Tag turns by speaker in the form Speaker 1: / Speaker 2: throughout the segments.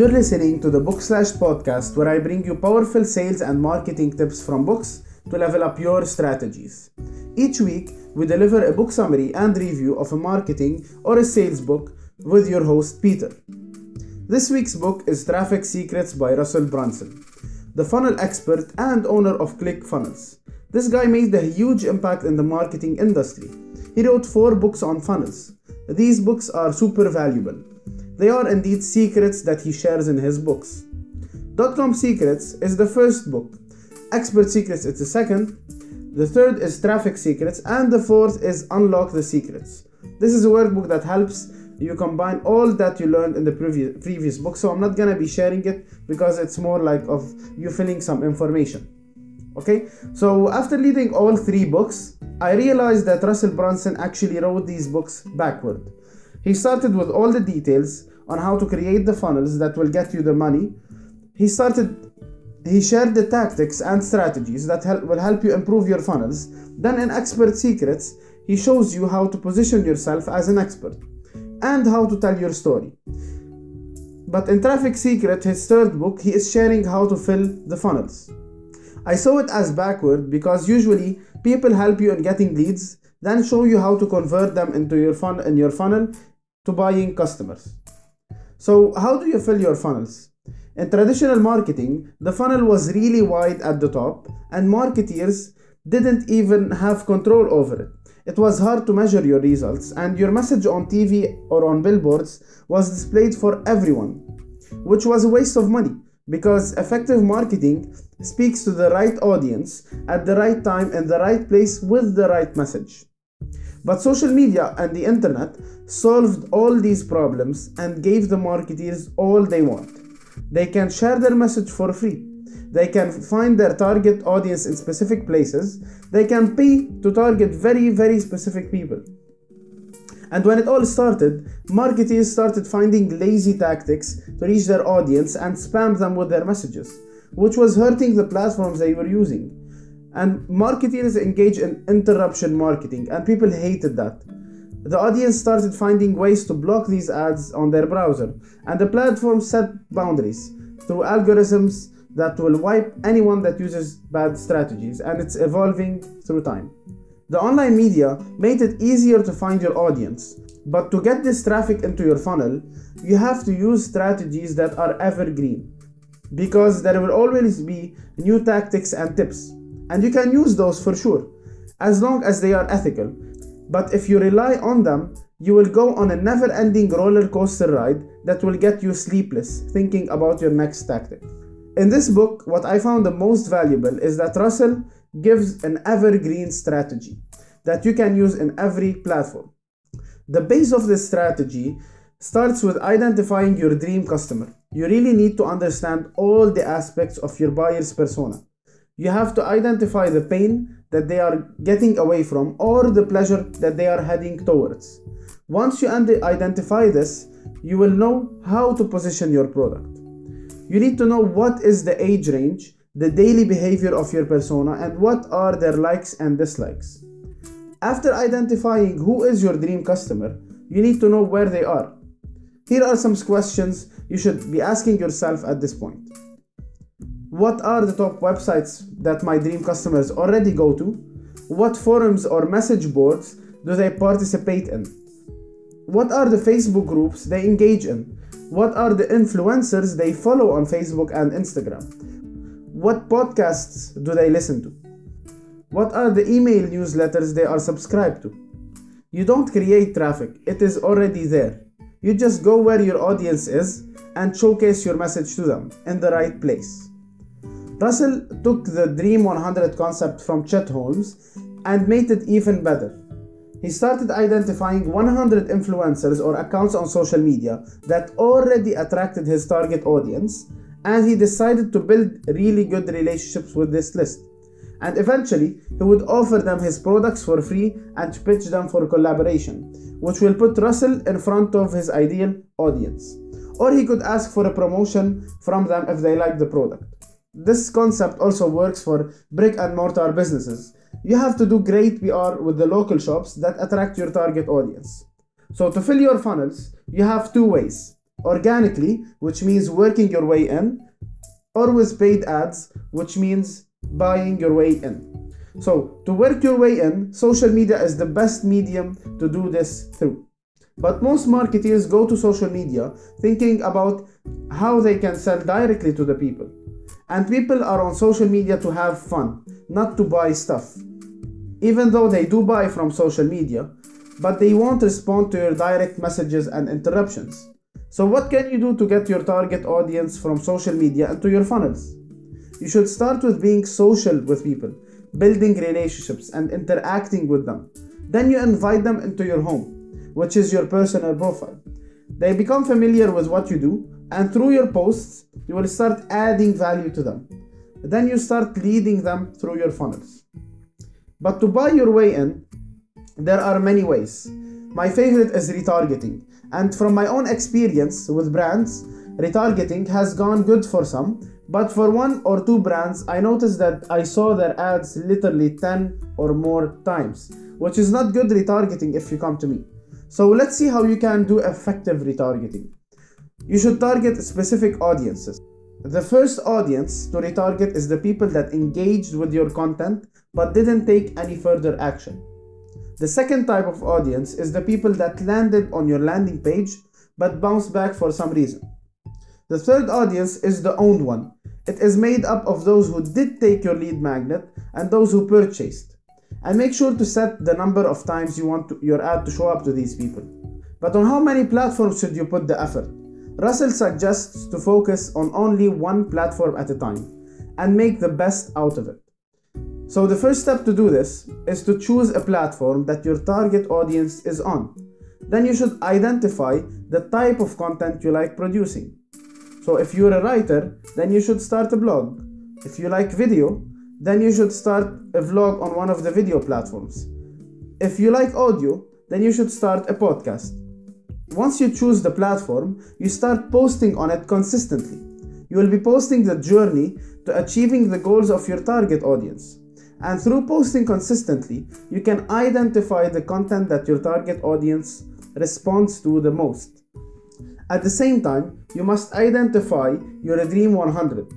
Speaker 1: You're listening to the Book Slash podcast where I bring you powerful sales and marketing tips from books to level up your strategies. Each week, we deliver a book summary and review of a marketing or a sales book with your host Peter. This week's book is Traffic Secrets by Russell Brunson, the funnel expert and owner of ClickFunnels. This guy made a huge impact in the marketing industry. He wrote four books on funnels. These books are super valuable. They are indeed secrets that he shares in his books. Dotcom Secrets is the first book. Expert Secrets is the second. The third is Traffic Secrets, and the fourth is Unlock the Secrets. This is a workbook that helps you combine all that you learned in the previous previous book. So I'm not gonna be sharing it because it's more like of you filling some information. Okay, so after reading all three books, I realized that Russell Brunson actually wrote these books backward. He started with all the details on how to create the funnels that will get you the money. He started he shared the tactics and strategies that help, will help you improve your funnels. Then in Expert Secrets, he shows you how to position yourself as an expert and how to tell your story. But in Traffic Secret, his third book, he is sharing how to fill the funnels. I saw it as backward because usually people help you in getting leads, then show you how to convert them into your fun in your funnel to buying customers. So, how do you fill your funnels? In traditional marketing, the funnel was really wide at the top, and marketeers didn't even have control over it. It was hard to measure your results, and your message on TV or on billboards was displayed for everyone, which was a waste of money because effective marketing speaks to the right audience at the right time in the right place with the right message. But social media and the internet solved all these problems and gave the marketeers all they want. They can share their message for free. They can find their target audience in specific places. They can pay to target very, very specific people. And when it all started, marketers started finding lazy tactics to reach their audience and spam them with their messages, which was hurting the platforms they were using. And marketers engage in interruption marketing, and people hated that. The audience started finding ways to block these ads on their browser, and the platform set boundaries through algorithms that will wipe anyone that uses bad strategies, and it's evolving through time. The online media made it easier to find your audience, but to get this traffic into your funnel, you have to use strategies that are evergreen because there will always be new tactics and tips, and you can use those for sure as long as they are ethical. But if you rely on them, you will go on a never ending roller coaster ride that will get you sleepless thinking about your next tactic. In this book, what I found the most valuable is that Russell gives an evergreen strategy that you can use in every platform. The base of this strategy starts with identifying your dream customer. You really need to understand all the aspects of your buyer's persona. You have to identify the pain that they are getting away from or the pleasure that they are heading towards. Once you identify this, you will know how to position your product. You need to know what is the age range, the daily behavior of your persona, and what are their likes and dislikes. After identifying who is your dream customer, you need to know where they are. Here are some questions you should be asking yourself at this point. What are the top websites that my dream customers already go to? What forums or message boards do they participate in? What are the Facebook groups they engage in? What are the influencers they follow on Facebook and Instagram? What podcasts do they listen to? What are the email newsletters they are subscribed to? You don't create traffic, it is already there. You just go where your audience is and showcase your message to them in the right place. Russell took the Dream 100 concept from Chet Holmes and made it even better. He started identifying 100 influencers or accounts on social media that already attracted his target audience, and he decided to build really good relationships with this list. And eventually, he would offer them his products for free and pitch them for collaboration, which will put Russell in front of his ideal audience. Or he could ask for a promotion from them if they like the product. This concept also works for brick and mortar businesses you have to do great PR with the local shops that attract your target audience. So to fill your funnels, you have two ways. organically, which means working your way in, or with paid ads, which means buying your way in. So, to work your way in, social media is the best medium to do this through. But most marketers go to social media thinking about how they can sell directly to the people. And people are on social media to have fun, not to buy stuff. Even though they do buy from social media, but they won't respond to your direct messages and interruptions. So, what can you do to get your target audience from social media into your funnels? You should start with being social with people, building relationships, and interacting with them. Then you invite them into your home, which is your personal profile. They become familiar with what you do, and through your posts, you will start adding value to them. Then you start leading them through your funnels. But to buy your way in, there are many ways. My favorite is retargeting. And from my own experience with brands, retargeting has gone good for some, but for one or two brands, I noticed that I saw their ads literally 10 or more times, which is not good retargeting if you come to me. So let's see how you can do effective retargeting. You should target specific audiences. The first audience to retarget is the people that engaged with your content but didn't take any further action. The second type of audience is the people that landed on your landing page but bounced back for some reason. The third audience is the owned one. It is made up of those who did take your lead magnet and those who purchased. And make sure to set the number of times you want to, your ad to show up to these people. But on how many platforms should you put the effort? Russell suggests to focus on only one platform at a time and make the best out of it. So the first step to do this is to choose a platform that your target audience is on. Then you should identify the type of content you like producing. So if you're a writer, then you should start a blog. If you like video, then you should start a vlog on one of the video platforms. If you like audio, then you should start a podcast. Once you choose the platform, you start posting on it consistently. You will be posting the journey to achieving the goals of your target audience. And through posting consistently, you can identify the content that your target audience responds to the most. At the same time, you must identify your Dream 100,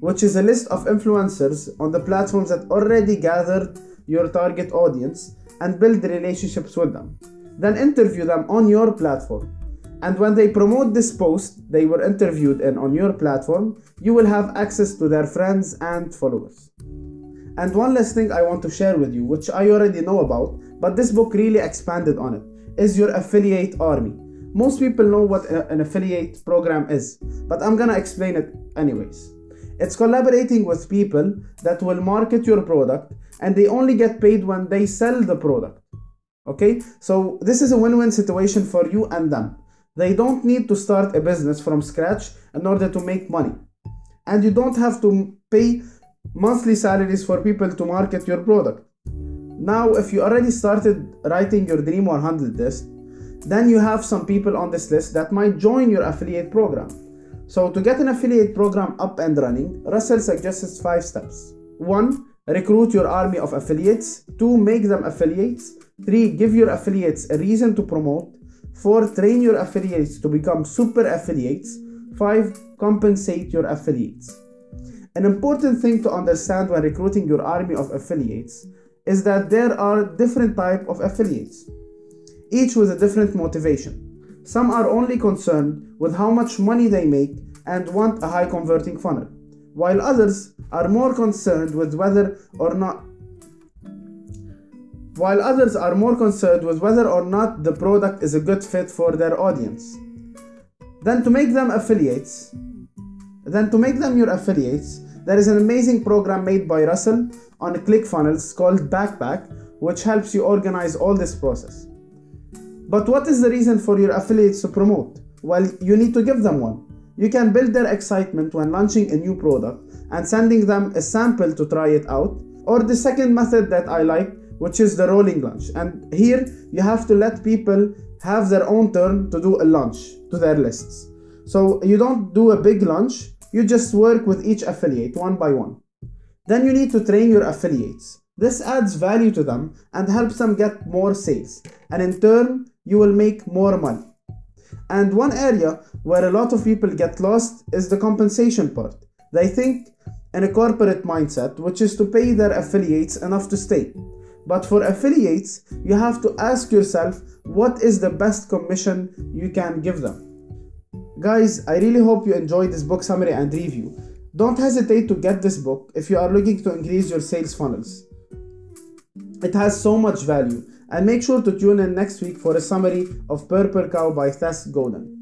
Speaker 1: which is a list of influencers on the platforms that already gathered your target audience and build relationships with them. Then interview them on your platform. And when they promote this post they were interviewed in on your platform, you will have access to their friends and followers. And one last thing I want to share with you, which I already know about, but this book really expanded on it, is your affiliate army. Most people know what an affiliate program is, but I'm gonna explain it anyways. It's collaborating with people that will market your product and they only get paid when they sell the product. Okay, so this is a win win situation for you and them. They don't need to start a business from scratch in order to make money, and you don't have to pay monthly salaries for people to market your product. Now, if you already started writing your Dream 100 list, then you have some people on this list that might join your affiliate program. So, to get an affiliate program up and running, Russell suggests five steps. 1. Recruit your army of affiliates. 2. Make them affiliates. 3. Give your affiliates a reason to promote. 4. Train your affiliates to become super affiliates. 5. Compensate your affiliates. An important thing to understand when recruiting your army of affiliates is that there are different type of affiliates, each with a different motivation. Some are only concerned with how much money they make and want a high converting funnel, while others are more concerned with whether or not while others are more concerned with whether or not the product is a good fit for their audience. Then to make them affiliates, then to make them your affiliates, there is an amazing program made by Russell on ClickFunnels called Backpack, which helps you organize all this process. But what is the reason for your affiliates to promote? Well, you need to give them one. You can build their excitement when launching a new product and sending them a sample to try it out. Or the second method that I like, which is the rolling launch. And here you have to let people have their own turn to do a launch to their lists. So you don't do a big launch, you just work with each affiliate one by one. Then you need to train your affiliates. This adds value to them and helps them get more sales, and in turn, you will make more money. And one area where a lot of people get lost is the compensation part. They think in a corporate mindset, which is to pay their affiliates enough to stay. But for affiliates, you have to ask yourself what is the best commission you can give them. Guys, I really hope you enjoyed this book summary and review. Don't hesitate to get this book if you are looking to increase your sales funnels. It has so much value, and make sure to tune in next week for a summary of Purple Cow by Seth Godin.